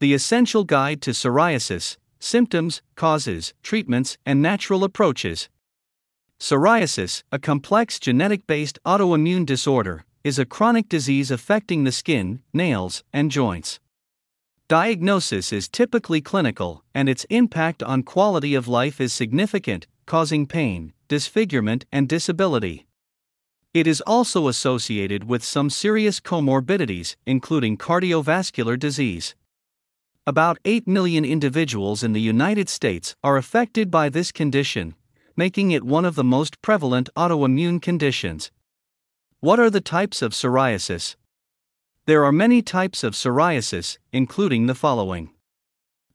The Essential Guide to Psoriasis Symptoms, Causes, Treatments, and Natural Approaches. Psoriasis, a complex genetic based autoimmune disorder, is a chronic disease affecting the skin, nails, and joints. Diagnosis is typically clinical, and its impact on quality of life is significant, causing pain, disfigurement, and disability. It is also associated with some serious comorbidities, including cardiovascular disease. About 8 million individuals in the United States are affected by this condition, making it one of the most prevalent autoimmune conditions. What are the types of psoriasis? There are many types of psoriasis, including the following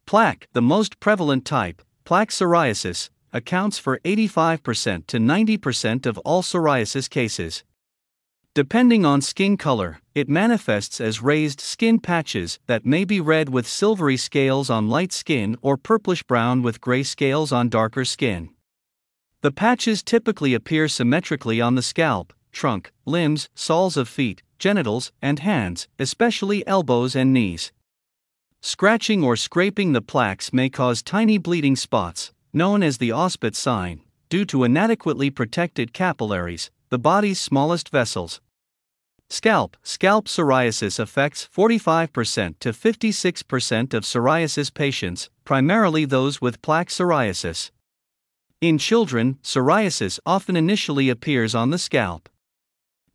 Plaque, the most prevalent type, plaque psoriasis, accounts for 85% to 90% of all psoriasis cases. Depending on skin color, it manifests as raised skin patches that may be red with silvery scales on light skin or purplish brown with gray scales on darker skin. The patches typically appear symmetrically on the scalp, trunk, limbs, soles of feet, genitals, and hands, especially elbows and knees. Scratching or scraping the plaques may cause tiny bleeding spots, known as the Auspitz sign, due to inadequately protected capillaries, the body's smallest vessels. Scalp Scalp psoriasis affects 45% to 56% of psoriasis patients, primarily those with plaque psoriasis. In children, psoriasis often initially appears on the scalp.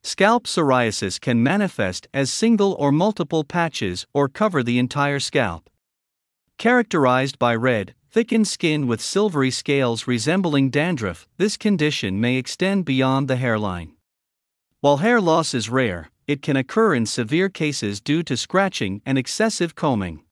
Scalp psoriasis can manifest as single or multiple patches or cover the entire scalp. Characterized by red, thickened skin with silvery scales resembling dandruff, this condition may extend beyond the hairline. While hair loss is rare, it can occur in severe cases due to scratching and excessive combing.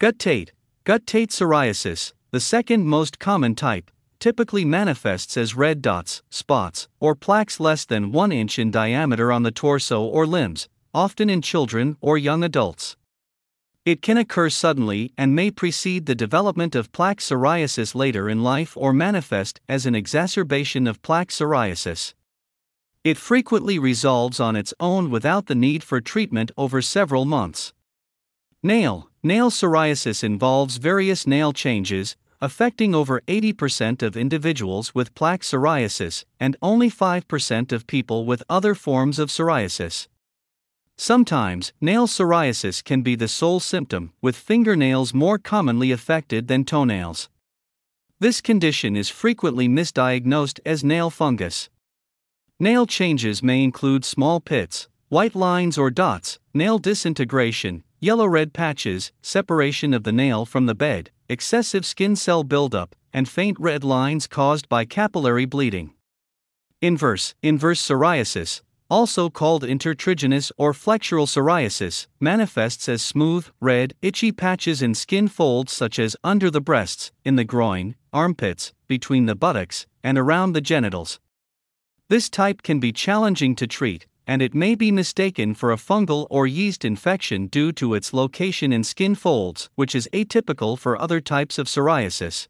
Guttate, guttate psoriasis, the second most common type, typically manifests as red dots, spots, or plaques less than 1 inch in diameter on the torso or limbs, often in children or young adults. It can occur suddenly and may precede the development of plaque psoriasis later in life or manifest as an exacerbation of plaque psoriasis. It frequently resolves on its own without the need for treatment over several months. Nail Nail psoriasis involves various nail changes, affecting over 80% of individuals with plaque psoriasis and only 5% of people with other forms of psoriasis. Sometimes, nail psoriasis can be the sole symptom, with fingernails more commonly affected than toenails. This condition is frequently misdiagnosed as nail fungus. Nail changes may include small pits, white lines or dots, nail disintegration, yellow red patches, separation of the nail from the bed, excessive skin cell buildup, and faint red lines caused by capillary bleeding. Inverse, inverse psoriasis, also called intertriginous or flexural psoriasis, manifests as smooth, red, itchy patches in skin folds such as under the breasts, in the groin, armpits, between the buttocks, and around the genitals. This type can be challenging to treat, and it may be mistaken for a fungal or yeast infection due to its location in skin folds, which is atypical for other types of psoriasis.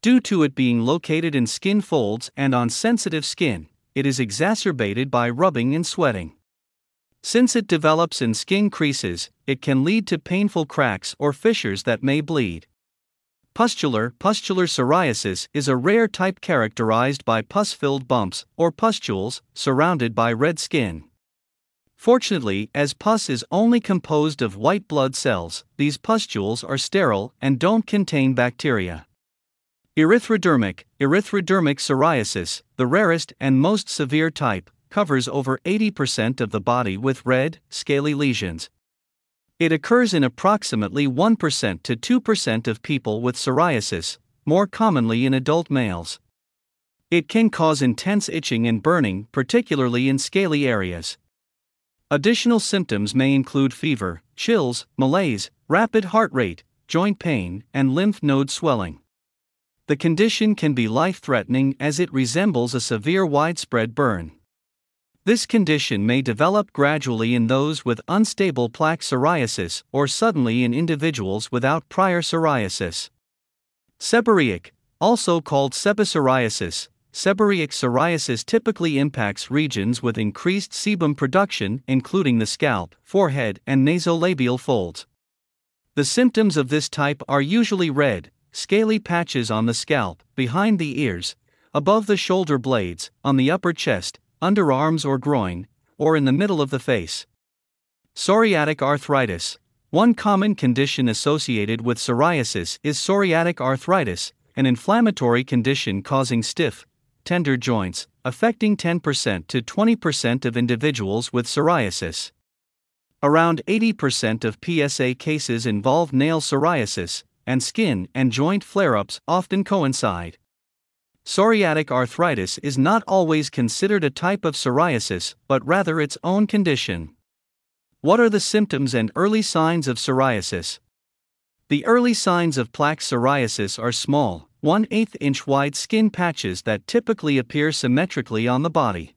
Due to it being located in skin folds and on sensitive skin, it is exacerbated by rubbing and sweating. Since it develops in skin creases, it can lead to painful cracks or fissures that may bleed. Pustular pustular psoriasis is a rare type characterized by pus-filled bumps or pustules surrounded by red skin. Fortunately, as pus is only composed of white blood cells, these pustules are sterile and don't contain bacteria. Erythrodermic erythrodermic psoriasis, the rarest and most severe type, covers over 80% of the body with red, scaly lesions, it occurs in approximately 1% to 2% of people with psoriasis, more commonly in adult males. It can cause intense itching and burning, particularly in scaly areas. Additional symptoms may include fever, chills, malaise, rapid heart rate, joint pain, and lymph node swelling. The condition can be life threatening as it resembles a severe widespread burn. This condition may develop gradually in those with unstable plaque psoriasis or suddenly in individuals without prior psoriasis. Seborrheic, also called sebopsoriasis, seborrheic psoriasis typically impacts regions with increased sebum production, including the scalp, forehead, and nasolabial folds. The symptoms of this type are usually red, scaly patches on the scalp, behind the ears, above the shoulder blades, on the upper chest, underarms or groin, or in the middle of the face. Psoriatic arthritis. One common condition associated with psoriasis is psoriatic arthritis, an inflammatory condition causing stiff, tender joints, affecting 10% to 20% of individuals with psoriasis. Around 80% of PSA cases involve nail psoriasis, and skin and joint flare ups often coincide. Psoriatic arthritis is not always considered a type of psoriasis, but rather its own condition. What are the symptoms and early signs of psoriasis? The early signs of plaque psoriasis are small, 1 8 inch wide skin patches that typically appear symmetrically on the body.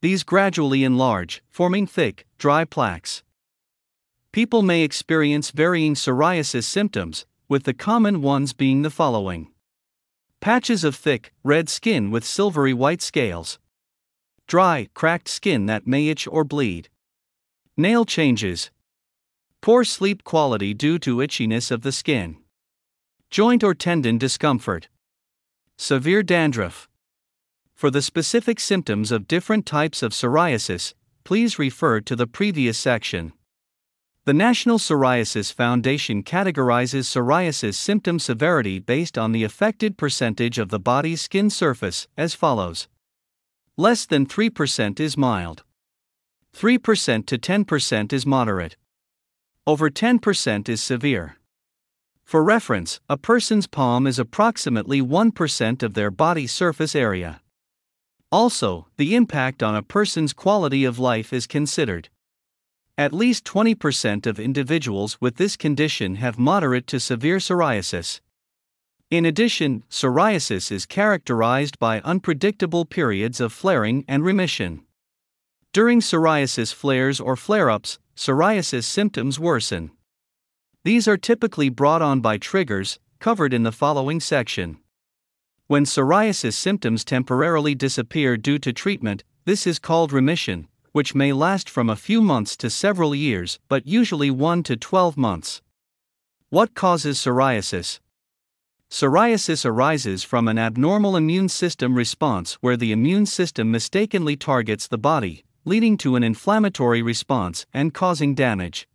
These gradually enlarge, forming thick, dry plaques. People may experience varying psoriasis symptoms, with the common ones being the following patches of thick, red skin with silvery white scales, dry, cracked skin that may itch or bleed, nail changes, poor sleep quality due to itchiness of the skin, joint or tendon discomfort, severe dandruff. For the specific symptoms of different types of psoriasis, please refer to the previous section. The National Psoriasis Foundation categorizes psoriasis symptom severity based on the affected percentage of the body's skin surface as follows Less than 3% is mild, 3% to 10% is moderate, over 10% is severe. For reference, a person's palm is approximately 1% of their body surface area. Also, the impact on a person's quality of life is considered. At least 20% of individuals with this condition have moderate to severe psoriasis. In addition, psoriasis is characterized by unpredictable periods of flaring and remission. During psoriasis flares or flare ups, psoriasis symptoms worsen. These are typically brought on by triggers, covered in the following section. When psoriasis symptoms temporarily disappear due to treatment, this is called remission, which may last from a few months to several years, but usually 1 to 12 months. What causes psoriasis? Psoriasis arises from an abnormal immune system response where the immune system mistakenly targets the body, leading to an inflammatory response and causing damage.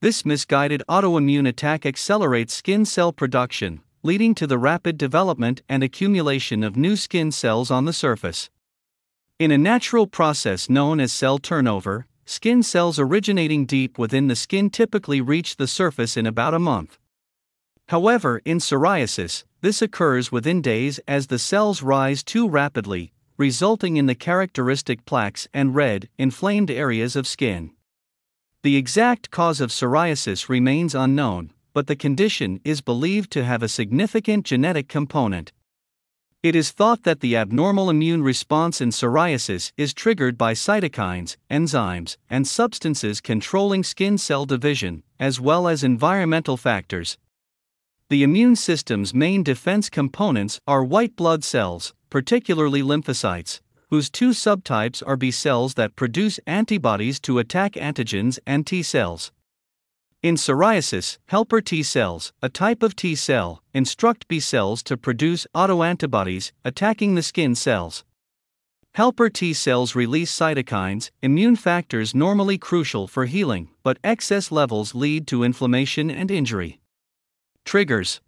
This misguided autoimmune attack accelerates skin cell production, leading to the rapid development and accumulation of new skin cells on the surface. In a natural process known as cell turnover, skin cells originating deep within the skin typically reach the surface in about a month. However, in psoriasis, this occurs within days as the cells rise too rapidly, resulting in the characteristic plaques and red, inflamed areas of skin. The exact cause of psoriasis remains unknown, but the condition is believed to have a significant genetic component. It is thought that the abnormal immune response in psoriasis is triggered by cytokines, enzymes, and substances controlling skin cell division, as well as environmental factors. The immune system's main defense components are white blood cells, particularly lymphocytes, whose two subtypes are B cells that produce antibodies to attack antigens and T cells. In psoriasis, helper T cells, a type of T cell, instruct B cells to produce autoantibodies, attacking the skin cells. Helper T cells release cytokines, immune factors normally crucial for healing, but excess levels lead to inflammation and injury. Triggers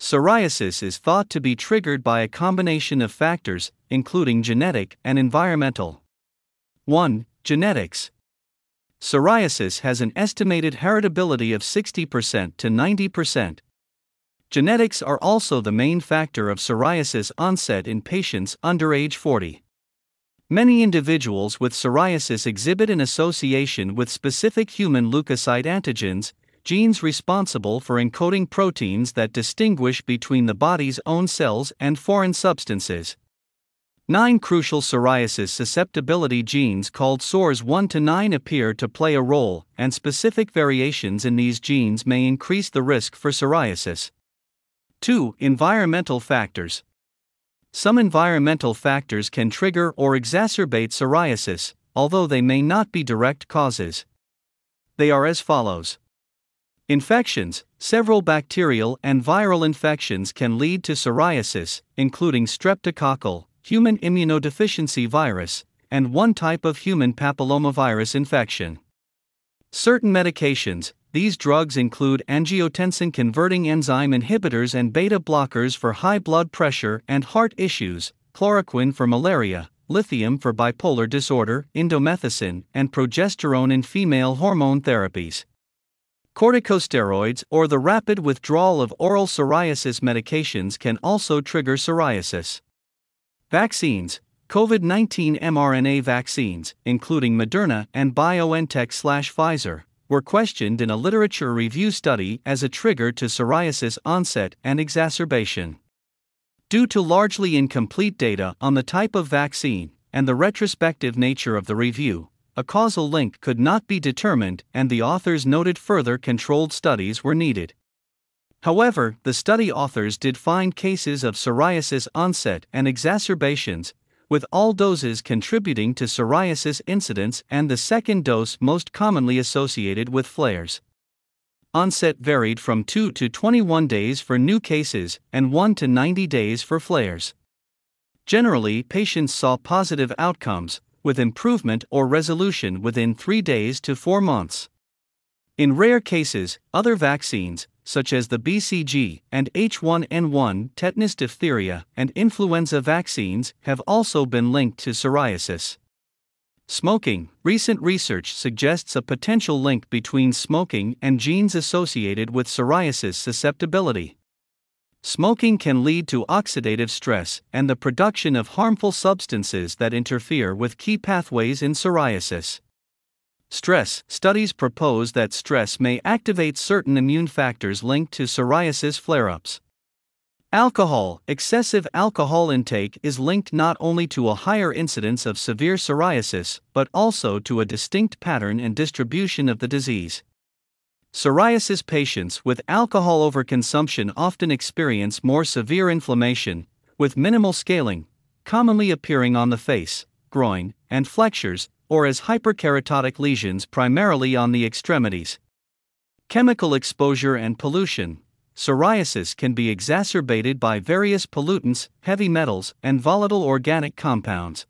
Psoriasis is thought to be triggered by a combination of factors, including genetic and environmental. 1. Genetics Psoriasis has an estimated heritability of 60% to 90%. Genetics are also the main factor of psoriasis onset in patients under age 40. Many individuals with psoriasis exhibit an association with specific human leukocyte antigens, genes responsible for encoding proteins that distinguish between the body's own cells and foreign substances. Nine crucial psoriasis susceptibility genes called PSORS 1 to 9 appear to play a role, and specific variations in these genes may increase the risk for psoriasis. 2. Environmental factors. Some environmental factors can trigger or exacerbate psoriasis, although they may not be direct causes. They are as follows Infections Several bacterial and viral infections can lead to psoriasis, including streptococcal, human immunodeficiency virus, and one type of human papillomavirus infection. Certain medications, these drugs include angiotensin converting enzyme inhibitors and beta blockers for high blood pressure and heart issues, chloroquine for malaria, lithium for bipolar disorder, indomethacin, and progesterone in female hormone therapies. Corticosteroids or the rapid withdrawal of oral psoriasis medications can also trigger psoriasis. Vaccines COVID 19 mRNA vaccines, including Moderna and BioNTech Pfizer, were questioned in a literature review study as a trigger to psoriasis onset and exacerbation. Due to largely incomplete data on the type of vaccine and the retrospective nature of the review, a causal link could not be determined, and the authors noted further controlled studies were needed. However, the study authors did find cases of psoriasis onset and exacerbations, with all doses contributing to psoriasis incidence and the second dose most commonly associated with flares. Onset varied from 2 to 21 days for new cases and 1 to 90 days for flares. Generally, patients saw positive outcomes, with improvement or resolution within 3 days to 4 months. In rare cases, other vaccines, such as the BCG and H1N1 tetanus diphtheria and influenza vaccines, have also been linked to psoriasis. Smoking Recent research suggests a potential link between smoking and genes associated with psoriasis susceptibility. Smoking can lead to oxidative stress and the production of harmful substances that interfere with key pathways in psoriasis. Stress studies propose that stress may activate certain immune factors linked to psoriasis flare ups. Alcohol excessive alcohol intake is linked not only to a higher incidence of severe psoriasis but also to a distinct pattern and distribution of the disease. Psoriasis patients with alcohol overconsumption often experience more severe inflammation, with minimal scaling, commonly appearing on the face, groin, and flexures, or as hyperkeratotic lesions primarily on the extremities. Chemical exposure and pollution. Psoriasis can be exacerbated by various pollutants, heavy metals, and volatile organic compounds.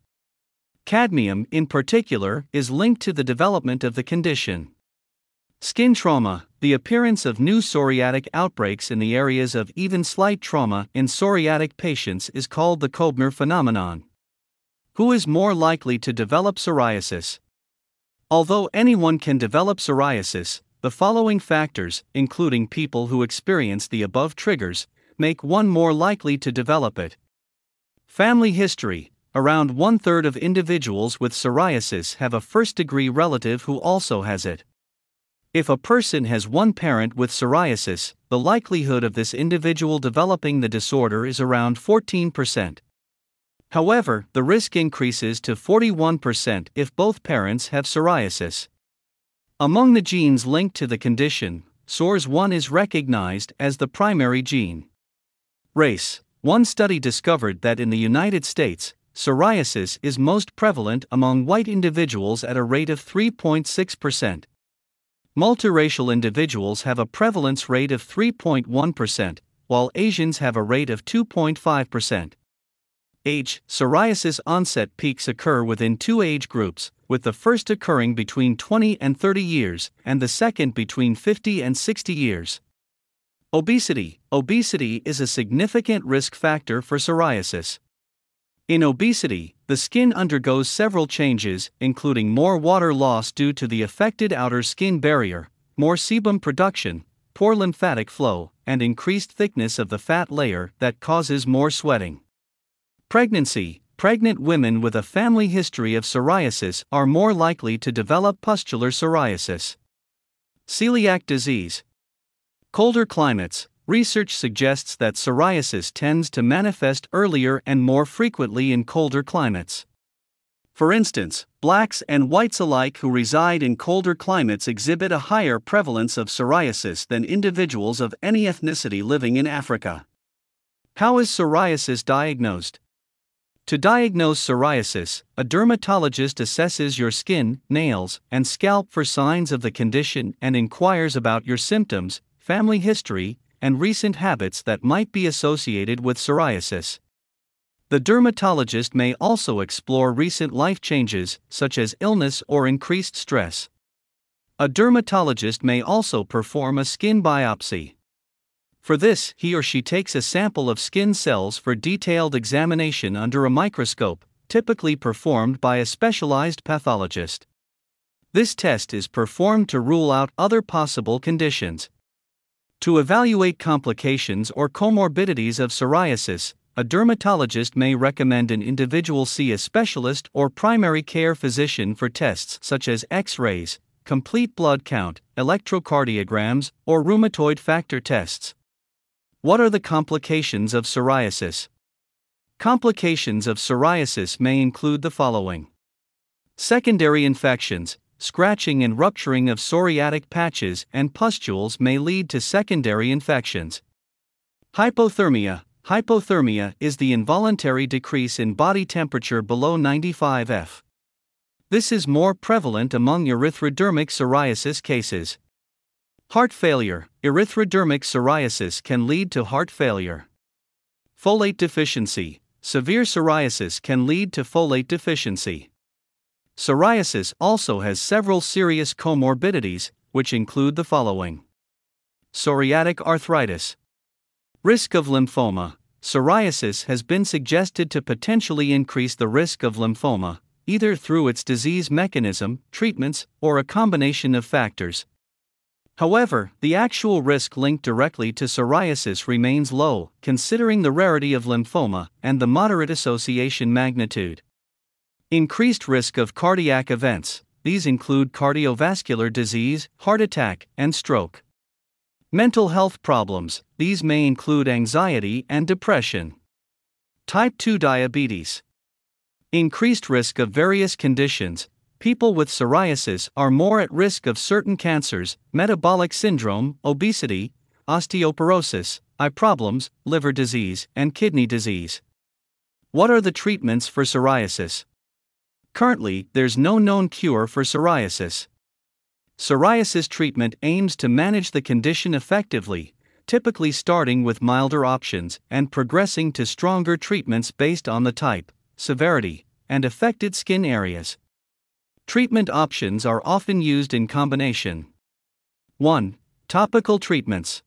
Cadmium, in particular, is linked to the development of the condition. Skin trauma The appearance of new psoriatic outbreaks in the areas of even slight trauma in psoriatic patients is called the Koebner phenomenon. Who is more likely to develop psoriasis? Although anyone can develop psoriasis, the following factors, including people who experience the above triggers, make one more likely to develop it. Family history Around one third of individuals with psoriasis have a first degree relative who also has it. If a person has one parent with psoriasis, the likelihood of this individual developing the disorder is around 14%. However, the risk increases to 41% if both parents have psoriasis. Among the genes linked to the condition, PSORS1 is recognized as the primary gene. Race One study discovered that in the United States, psoriasis is most prevalent among white individuals at a rate of 3.6%. Multiracial individuals have a prevalence rate of 3.1%, while Asians have a rate of 2.5%. Age Psoriasis onset peaks occur within two age groups, with the first occurring between 20 and 30 years, and the second between 50 and 60 years. Obesity Obesity is a significant risk factor for psoriasis. In obesity, the skin undergoes several changes, including more water loss due to the affected outer skin barrier, more sebum production, poor lymphatic flow, and increased thickness of the fat layer that causes more sweating. Pregnancy Pregnant women with a family history of psoriasis are more likely to develop pustular psoriasis. Celiac disease. Colder climates, research suggests that psoriasis tends to manifest earlier and more frequently in colder climates. For instance, blacks and whites alike who reside in colder climates exhibit a higher prevalence of psoriasis than individuals of any ethnicity living in Africa. How is psoriasis diagnosed? To diagnose psoriasis, a dermatologist assesses your skin, nails, and scalp for signs of the condition and inquires about your symptoms, family history, and recent habits that might be associated with psoriasis. The dermatologist may also explore recent life changes, such as illness or increased stress. A dermatologist may also perform a skin biopsy. For this, he or she takes a sample of skin cells for detailed examination under a microscope, typically performed by a specialized pathologist. This test is performed to rule out other possible conditions. To evaluate complications or comorbidities of psoriasis, a dermatologist may recommend an individual see a specialist or primary care physician for tests such as X rays, complete blood count, electrocardiograms, or rheumatoid factor tests. What are the complications of psoriasis? Complications of psoriasis may include the following secondary infections, scratching and rupturing of psoriatic patches and pustules may lead to secondary infections. Hypothermia Hypothermia is the involuntary decrease in body temperature below 95 F. This is more prevalent among erythrodermic psoriasis cases. Heart failure Erythrodermic psoriasis can lead to heart failure. Folate deficiency Severe psoriasis can lead to folate deficiency. Psoriasis also has several serious comorbidities, which include the following Psoriatic arthritis, Risk of lymphoma Psoriasis has been suggested to potentially increase the risk of lymphoma, either through its disease mechanism, treatments, or a combination of factors. However, the actual risk linked directly to psoriasis remains low, considering the rarity of lymphoma and the moderate association magnitude. Increased risk of cardiac events, these include cardiovascular disease, heart attack, and stroke. Mental health problems, these may include anxiety and depression. Type 2 diabetes. Increased risk of various conditions, people with psoriasis are more at risk of certain cancers, metabolic syndrome, obesity, osteoporosis, eye problems, liver disease, and kidney disease. What are the treatments for psoriasis? Currently, there's no known cure for psoriasis. Psoriasis treatment aims to manage the condition effectively, typically starting with milder options and progressing to stronger treatments based on the type, severity, and affected skin areas. Treatment options are often used in combination. 1. Topical treatments.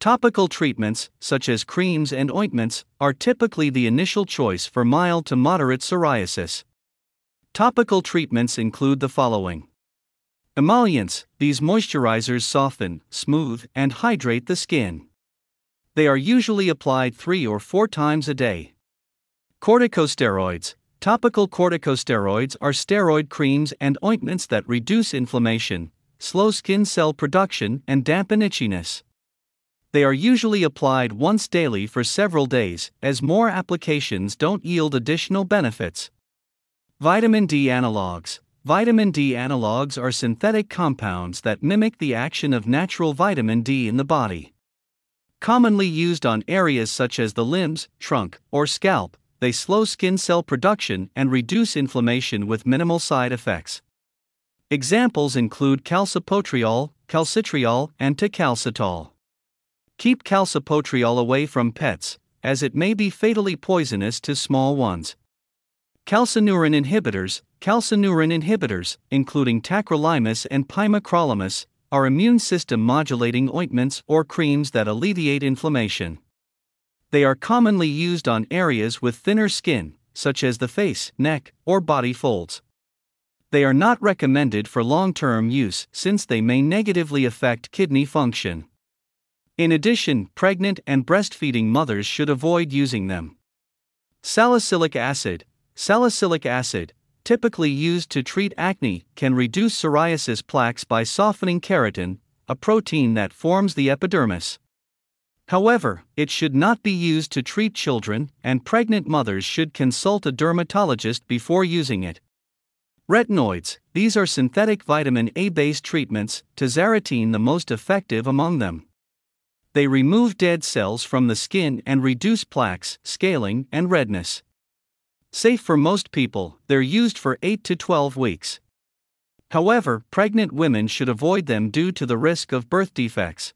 Topical treatments, such as creams and ointments, are typically the initial choice for mild to moderate psoriasis. Topical treatments include the following Emollients, these moisturizers soften, smooth, and hydrate the skin. They are usually applied three or four times a day. Corticosteroids, Topical corticosteroids are steroid creams and ointments that reduce inflammation, slow skin cell production, and dampen itchiness. They are usually applied once daily for several days, as more applications don't yield additional benefits. Vitamin D analogs Vitamin D analogs are synthetic compounds that mimic the action of natural vitamin D in the body. Commonly used on areas such as the limbs, trunk, or scalp, they slow skin cell production and reduce inflammation with minimal side effects. Examples include calcipotriol, calcitriol, and tacalcitol. Keep calcipotriol away from pets, as it may be fatally poisonous to small ones. Calcineurin inhibitors, calcineurin inhibitors, including tacrolimus and pimecrolimus, are immune system modulating ointments or creams that alleviate inflammation. They are commonly used on areas with thinner skin, such as the face, neck, or body folds. They are not recommended for long term use since they may negatively affect kidney function. In addition, pregnant and breastfeeding mothers should avoid using them. Salicylic acid, salicylic acid, typically used to treat acne, can reduce psoriasis plaques by softening keratin, a protein that forms the epidermis. However, it should not be used to treat children, and pregnant mothers should consult a dermatologist before using it. Retinoids, these are synthetic vitamin A based treatments, tazarotene the most effective among them. They remove dead cells from the skin and reduce plaques, scaling, and redness. Safe for most people, they're used for 8 to 12 weeks. However, pregnant women should avoid them due to the risk of birth defects.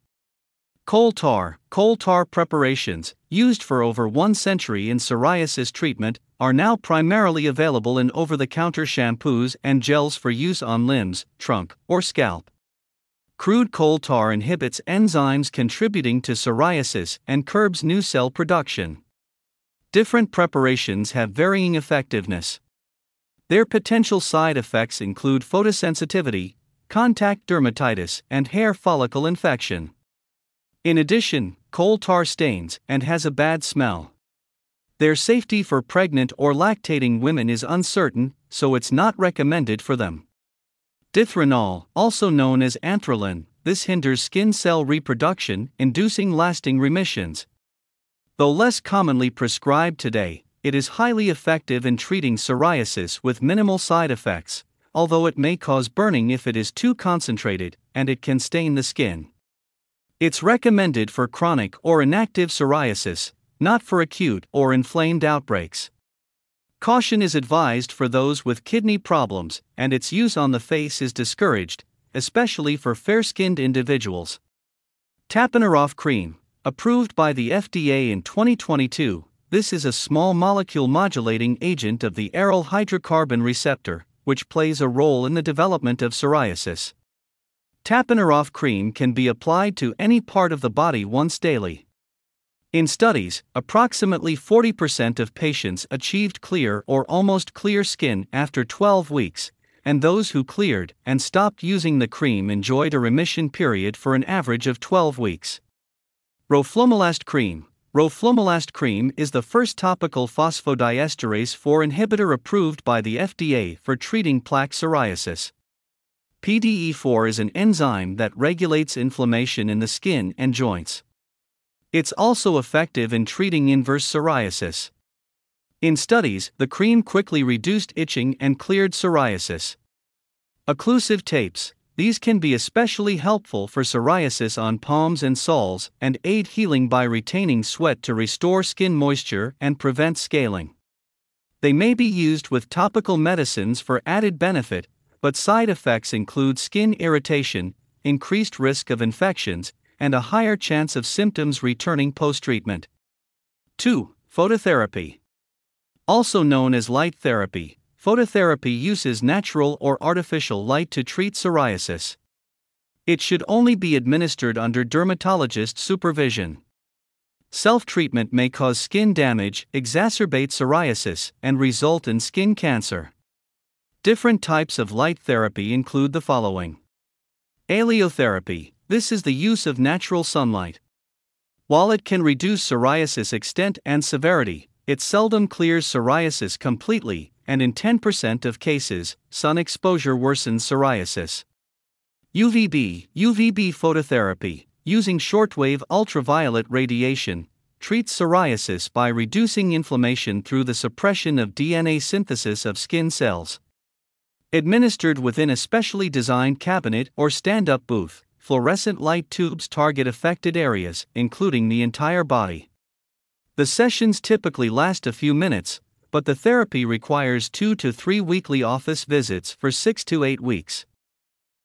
Coal tar, coal tar preparations, used for over one century in psoriasis treatment, are now primarily available in over the counter shampoos and gels for use on limbs, trunk, or scalp. Crude coal tar inhibits enzymes contributing to psoriasis and curbs new cell production. Different preparations have varying effectiveness. Their potential side effects include photosensitivity, contact dermatitis, and hair follicle infection. In addition, coal tar stains and has a bad smell. Their safety for pregnant or lactating women is uncertain, so it's not recommended for them. Dithranol, also known as anthralin, this hinders skin cell reproduction, inducing lasting remissions, Though less commonly prescribed today, it is highly effective in treating psoriasis with minimal side effects, although it may cause burning if it is too concentrated, and it can stain the skin. It's recommended for chronic or inactive psoriasis, not for acute or inflamed outbreaks. Caution is advised for those with kidney problems, and its use on the face is discouraged, especially for fair skinned individuals. Tapinarof cream, Approved by the FDA in 2022, this is a small molecule modulating agent of the aryl hydrocarbon receptor, which plays a role in the development of psoriasis. Tapinarof cream can be applied to any part of the body once daily. In studies, approximately 40% of patients achieved clear or almost clear skin after 12 weeks, and those who cleared and stopped using the cream enjoyed a remission period for an average of 12 weeks. Roflumilast cream. Roflumilast cream is the first topical phosphodiesterase 4 inhibitor approved by the FDA for treating plaque psoriasis. PDE4 is an enzyme that regulates inflammation in the skin and joints. It's also effective in treating inverse psoriasis. In studies, the cream quickly reduced itching and cleared psoriasis. Occlusive tapes. These can be especially helpful for psoriasis on palms and soles and aid healing by retaining sweat to restore skin moisture and prevent scaling. They may be used with topical medicines for added benefit, but side effects include skin irritation, increased risk of infections, and a higher chance of symptoms returning post treatment. 2. Phototherapy. Also known as light therapy, Phototherapy uses natural or artificial light to treat psoriasis. It should only be administered under dermatologist supervision. Self treatment may cause skin damage, exacerbate psoriasis, and result in skin cancer. Different types of light therapy include the following Heliotherapy this is the use of natural sunlight. While it can reduce psoriasis extent and severity, it seldom clears psoriasis completely, and in 10% of cases, sun exposure worsens psoriasis. UVB UVB phototherapy, using shortwave ultraviolet radiation, treats psoriasis by reducing inflammation through the suppression of DNA synthesis of skin cells. Administered within a specially designed cabinet or stand up booth, fluorescent light tubes target affected areas, including the entire body. The sessions typically last a few minutes, but the therapy requires 2 to 3 weekly office visits for 6 to 8 weeks.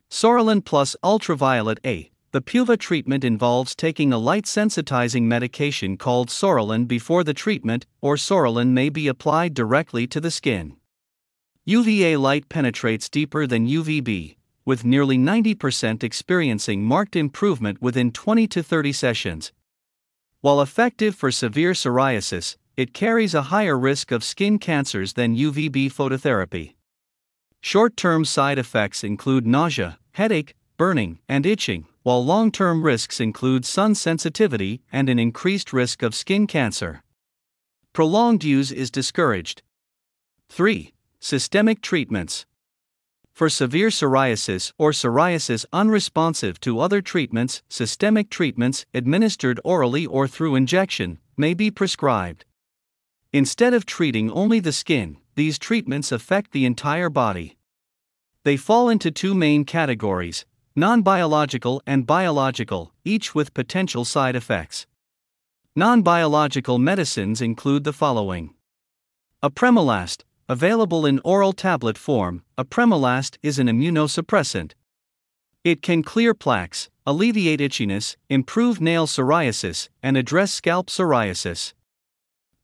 Psoralen plus ultraviolet A. The PUVA treatment involves taking a light sensitizing medication called psoralen before the treatment, or psoralen may be applied directly to the skin. UVA light penetrates deeper than UVB, with nearly 90% experiencing marked improvement within 20 to 30 sessions. While effective for severe psoriasis, it carries a higher risk of skin cancers than UVB phototherapy. Short term side effects include nausea, headache, burning, and itching, while long term risks include sun sensitivity and an increased risk of skin cancer. Prolonged use is discouraged. 3. Systemic treatments. For severe psoriasis or psoriasis unresponsive to other treatments, systemic treatments, administered orally or through injection, may be prescribed. Instead of treating only the skin, these treatments affect the entire body. They fall into two main categories non biological and biological, each with potential side effects. Non biological medicines include the following Apremilast, available in oral tablet form, apremilast is an immunosuppressant. It can clear plaques, alleviate itchiness, improve nail psoriasis, and address scalp psoriasis.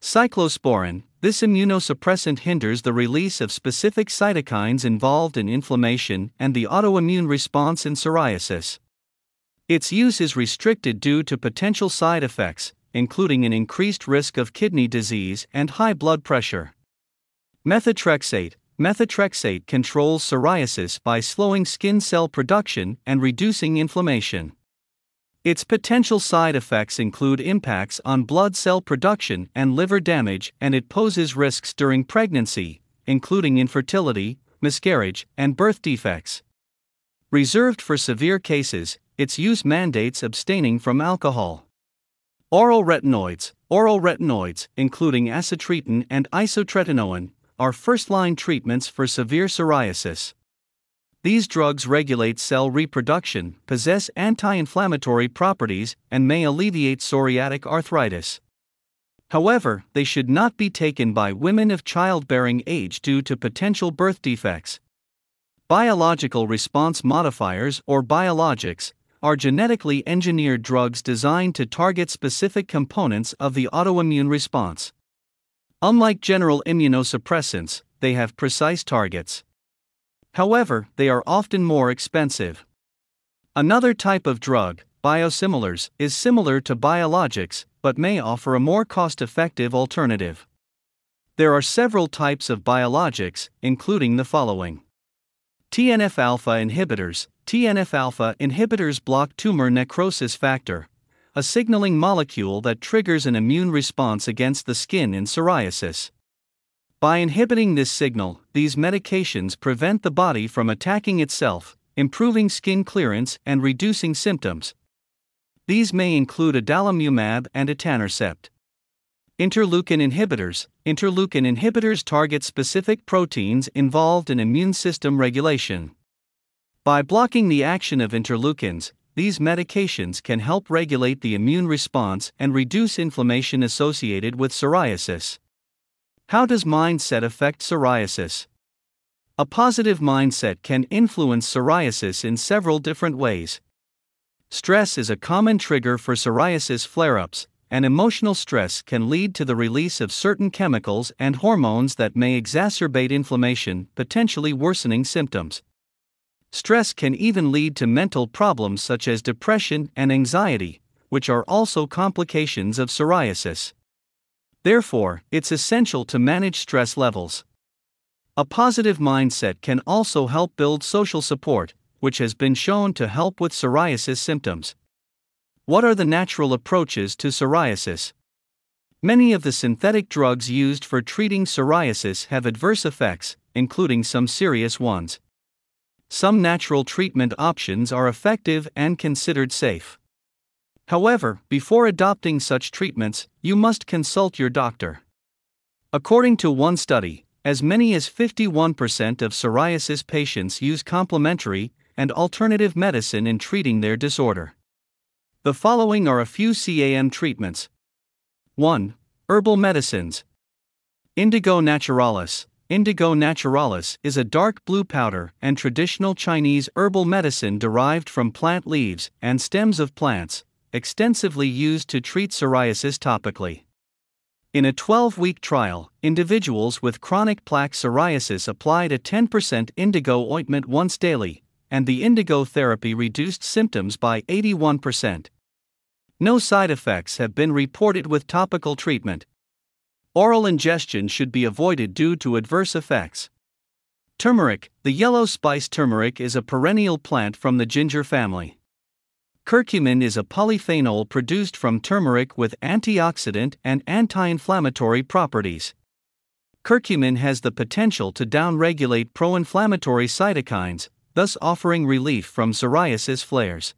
Cyclosporin, this immunosuppressant hinders the release of specific cytokines involved in inflammation and the autoimmune response in psoriasis. Its use is restricted due to potential side effects, including an increased risk of kidney disease and high blood pressure. Methotrexate Methotrexate controls psoriasis by slowing skin cell production and reducing inflammation. Its potential side effects include impacts on blood cell production and liver damage, and it poses risks during pregnancy, including infertility, miscarriage, and birth defects. Reserved for severe cases, its use mandates abstaining from alcohol. Oral retinoids, oral retinoids, including acitretin and isotretinoin, are first line treatments for severe psoriasis. These drugs regulate cell reproduction, possess anti inflammatory properties, and may alleviate psoriatic arthritis. However, they should not be taken by women of childbearing age due to potential birth defects. Biological response modifiers, or biologics, are genetically engineered drugs designed to target specific components of the autoimmune response. Unlike general immunosuppressants, they have precise targets. However, they are often more expensive. Another type of drug, biosimilars, is similar to biologics but may offer a more cost effective alternative. There are several types of biologics, including the following TNF alpha inhibitors. TNF alpha inhibitors block tumor necrosis factor, a signaling molecule that triggers an immune response against the skin in psoriasis. By inhibiting this signal, these medications prevent the body from attacking itself, improving skin clearance and reducing symptoms. These may include adalimumab and etanercept. Interleukin inhibitors Interleukin inhibitors target specific proteins involved in immune system regulation. By blocking the action of interleukins, these medications can help regulate the immune response and reduce inflammation associated with psoriasis. How does mindset affect psoriasis? A positive mindset can influence psoriasis in several different ways. Stress is a common trigger for psoriasis flare ups, and emotional stress can lead to the release of certain chemicals and hormones that may exacerbate inflammation, potentially worsening symptoms. Stress can even lead to mental problems such as depression and anxiety, which are also complications of psoriasis. Therefore, it's essential to manage stress levels. A positive mindset can also help build social support, which has been shown to help with psoriasis symptoms. What are the natural approaches to psoriasis? Many of the synthetic drugs used for treating psoriasis have adverse effects, including some serious ones some natural treatment options are effective and considered safe. However, before adopting such treatments, you must consult your doctor. According to one study, as many as 51% of psoriasis patients use complementary and alternative medicine in treating their disorder. The following are a few CAM treatments 1. Herbal medicines. Indigo naturalis. Indigo naturalis is a dark blue powder and traditional Chinese herbal medicine derived from plant leaves and stems of plants, extensively used to treat psoriasis topically. In a 12 week trial, individuals with chronic plaque psoriasis applied a 10% indigo ointment once daily, and the indigo therapy reduced symptoms by 81%. No side effects have been reported with topical treatment, Oral ingestion should be avoided due to adverse effects. Turmeric The yellow spice turmeric is a perennial plant from the ginger family. Curcumin is a polyphenol produced from turmeric with antioxidant and anti inflammatory properties. Curcumin has the potential to downregulate pro inflammatory cytokines, thus offering relief from psoriasis flares.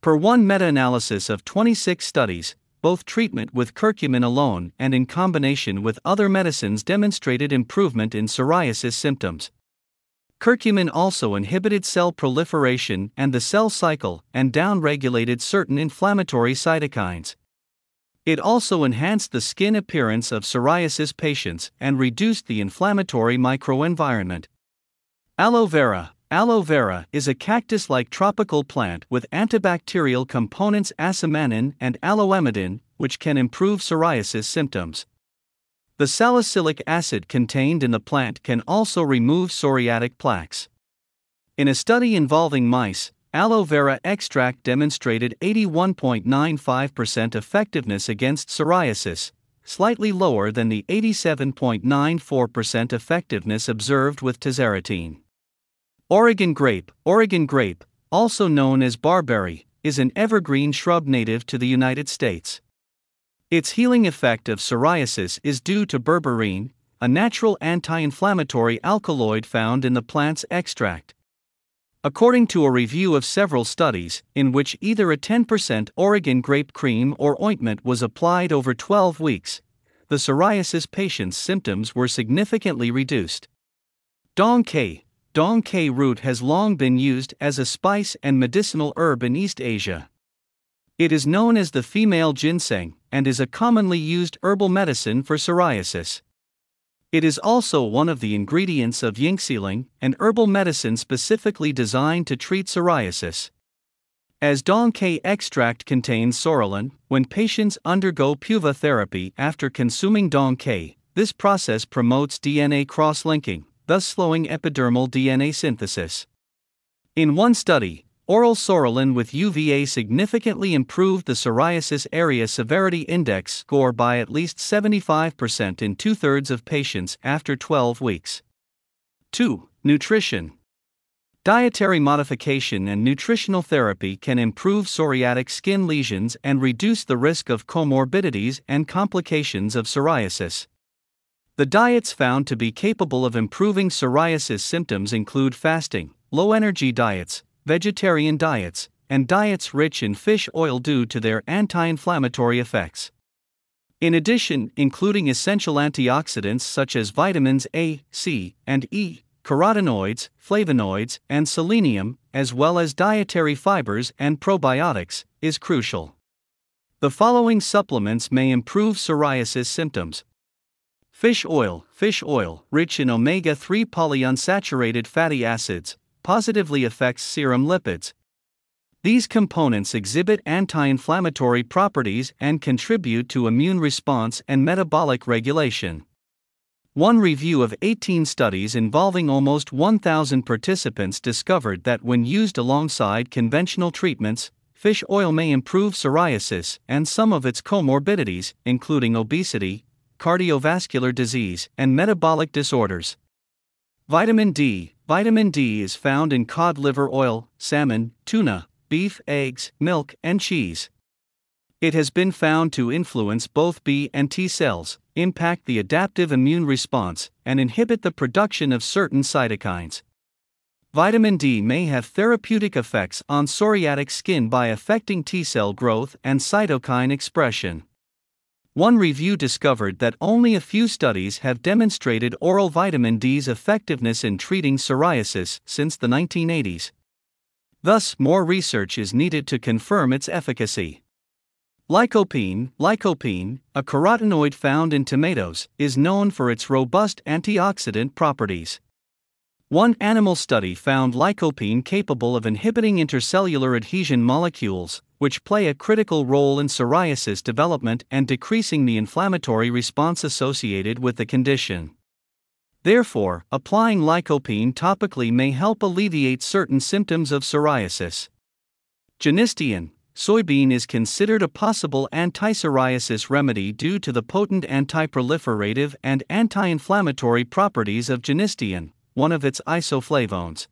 Per one meta analysis of 26 studies, both treatment with curcumin alone and in combination with other medicines demonstrated improvement in psoriasis symptoms. Curcumin also inhibited cell proliferation and the cell cycle and downregulated certain inflammatory cytokines. It also enhanced the skin appearance of psoriasis patients and reduced the inflammatory microenvironment. Aloe vera Aloe vera is a cactus like tropical plant with antibacterial components acemannan and aloe-emodin, which can improve psoriasis symptoms. The salicylic acid contained in the plant can also remove psoriatic plaques. In a study involving mice, aloe vera extract demonstrated 81.95% effectiveness against psoriasis, slightly lower than the 87.94% effectiveness observed with tazarotene. Oregon grape, Oregon grape, also known as barberry, is an evergreen shrub native to the United States. Its healing effect of psoriasis is due to berberine, a natural anti inflammatory alkaloid found in the plant's extract. According to a review of several studies, in which either a 10% Oregon grape cream or ointment was applied over 12 weeks, the psoriasis patient's symptoms were significantly reduced. Dong Quai, Dong Quai root has long been used as a spice and medicinal herb in East Asia. It is known as the female ginseng and is a commonly used herbal medicine for psoriasis. It is also one of the ingredients of yinxieling, an herbal medicine specifically designed to treat psoriasis. As Dong Quai extract contains psoralen, when patients undergo PUVA therapy after consuming Dong Quai, this process promotes DNA cross linking, thus slowing epidermal DNA synthesis. In one study, oral psoralen with UVA significantly improved the psoriasis area severity index score by at least 75% in two thirds of patients after 12 weeks. 2. Nutrition. Dietary modification and nutritional therapy can improve psoriatic skin lesions and reduce the risk of comorbidities and complications of psoriasis. The diets found to be capable of improving psoriasis symptoms include fasting, low energy diets, vegetarian diets, and diets rich in fish oil due to their anti inflammatory effects. In addition, including essential antioxidants such as vitamins A, C, and E, carotenoids, flavonoids, and selenium, as well as dietary fibers and probiotics, is crucial. The following supplements may improve psoriasis symptoms Fish oil, fish oil, rich in omega 3 polyunsaturated fatty acids, positively affects serum lipids. These components exhibit anti inflammatory properties and contribute to immune response and metabolic regulation. One review of 18 studies involving almost 1,000 participants discovered that when used alongside conventional treatments, fish oil may improve psoriasis and some of its comorbidities, including obesity, cardiovascular disease, and metabolic disorders. Vitamin D Vitamin D is found in cod liver oil, salmon, tuna, beef, eggs, milk, and cheese. It has been found to influence both B and T cells, impact the adaptive immune response, and inhibit the production of certain cytokines. Vitamin D may have therapeutic effects on psoriatic skin by affecting T cell growth and cytokine expression. One review discovered that only a few studies have demonstrated oral vitamin D's effectiveness in treating psoriasis since the 1980s. Thus, more research is needed to confirm its efficacy. Lycopene, lycopene, a carotenoid found in tomatoes, is known for its robust antioxidant properties. One animal study found lycopene capable of inhibiting intercellular adhesion molecules, which play a critical role in psoriasis development and decreasing the inflammatory response associated with the condition. Therefore, applying lycopene topically may help alleviate certain symptoms of psoriasis. Genistein, soybean is considered a possible anti-psoriasis remedy due to the potent anti-proliferative and anti-inflammatory properties of genistein one of its isoflavones.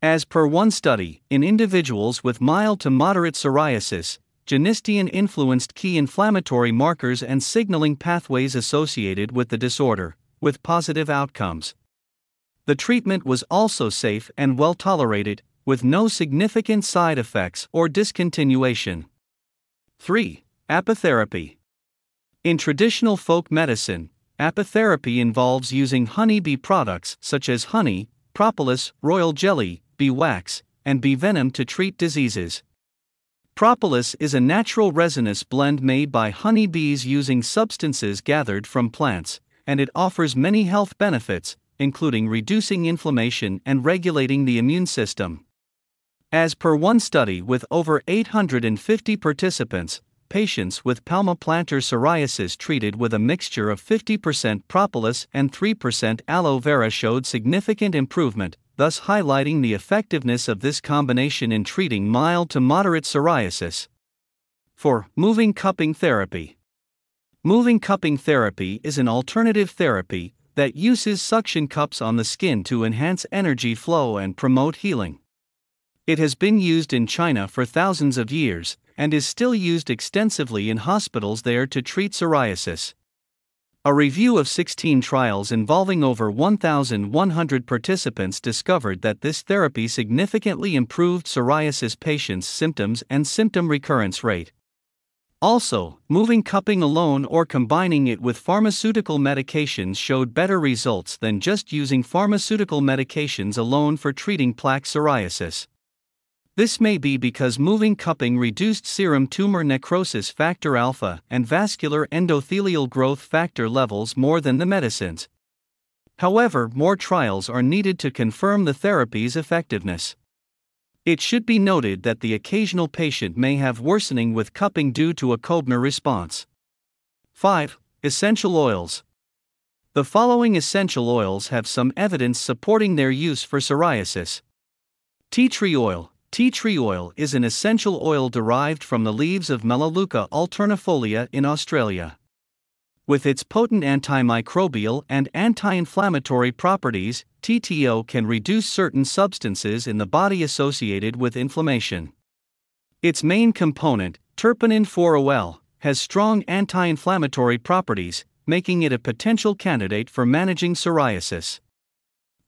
As per one study, in individuals with mild to moderate psoriasis, genistein influenced key inflammatory markers and signaling pathways associated with the disorder, with positive outcomes. The treatment was also safe and well tolerated, with no significant side effects or discontinuation. 3. Apitherapy. In traditional folk medicine, Apitherapy involves using honeybee products such as honey, propolis, royal jelly, bee wax, and bee venom to treat diseases. Propolis is a natural resinous blend made by honeybees using substances gathered from plants, and it offers many health benefits, including reducing inflammation and regulating the immune system. As per one study with over 850 participants, patients with palmoplantar psoriasis treated with a mixture of 50% propolis and 3% aloe vera showed significant improvement, thus highlighting the effectiveness of this combination in treating mild to moderate psoriasis. 4. Moving cupping therapy. Moving cupping therapy is an alternative therapy that uses suction cups on the skin to enhance energy flow and promote healing. It has been used in China for thousands of years and is still used extensively in hospitals there to treat psoriasis. A review of 16 trials involving over 1,100 participants discovered that this therapy significantly improved psoriasis patients' symptoms and symptom recurrence rate. Also, moving cupping alone or combining it with pharmaceutical medications showed better results than just using pharmaceutical medications alone for treating plaque psoriasis. This may be because moving cupping reduced serum tumor necrosis factor alpha and vascular endothelial growth factor levels more than the medicines. However, more trials are needed to confirm the therapy's effectiveness. It should be noted that the occasional patient may have worsening with cupping due to a Koebner response. 5. Essential oils. The following essential oils have some evidence supporting their use for psoriasis. Tea tree oil, Tea tree oil is an essential oil derived from the leaves of Melaleuca alternifolia in Australia. With its potent antimicrobial and anti inflammatory properties, TTO can reduce certain substances in the body associated with inflammation. Its main component, terpinen 4-OL, has strong anti inflammatory properties, making it a potential candidate for managing psoriasis.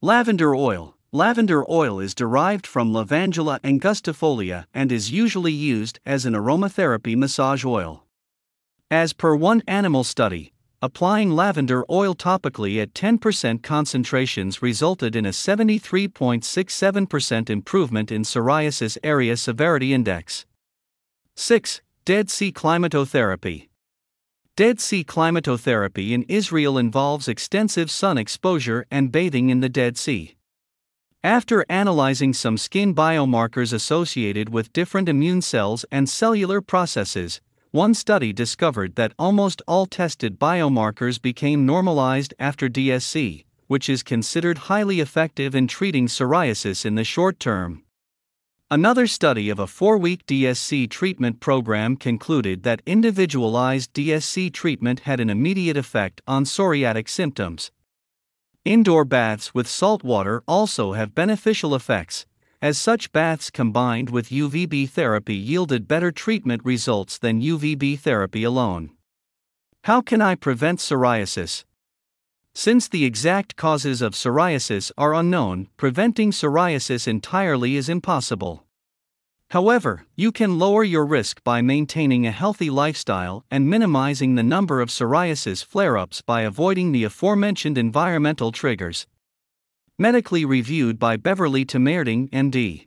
Lavender oil, Lavender oil is derived from Lavandula angustifolia and is usually used as an aromatherapy massage oil. As per one animal study, applying lavender oil topically at 10% concentrations resulted in a 73.67% improvement in psoriasis area severity index. 6. Dead Sea Climatotherapy Dead Sea climatotherapy in Israel involves extensive sun exposure and bathing in the Dead Sea. After analyzing some skin biomarkers associated with different immune cells and cellular processes, one study discovered that almost all tested biomarkers became normalized after DSC, which is considered highly effective in treating psoriasis in the short term. Another study of a four week DSC treatment program concluded that individualized DSC treatment had an immediate effect on psoriatic symptoms, Indoor baths with salt water also have beneficial effects, as such baths combined with UVB therapy yielded better treatment results than UVB therapy alone. How can I prevent psoriasis? Since the exact causes of psoriasis are unknown, preventing psoriasis entirely is impossible. However, you can lower your risk by maintaining a healthy lifestyle and minimizing the number of psoriasis flare ups by avoiding the aforementioned environmental triggers. Medically reviewed by Beverly Tamerding, MD.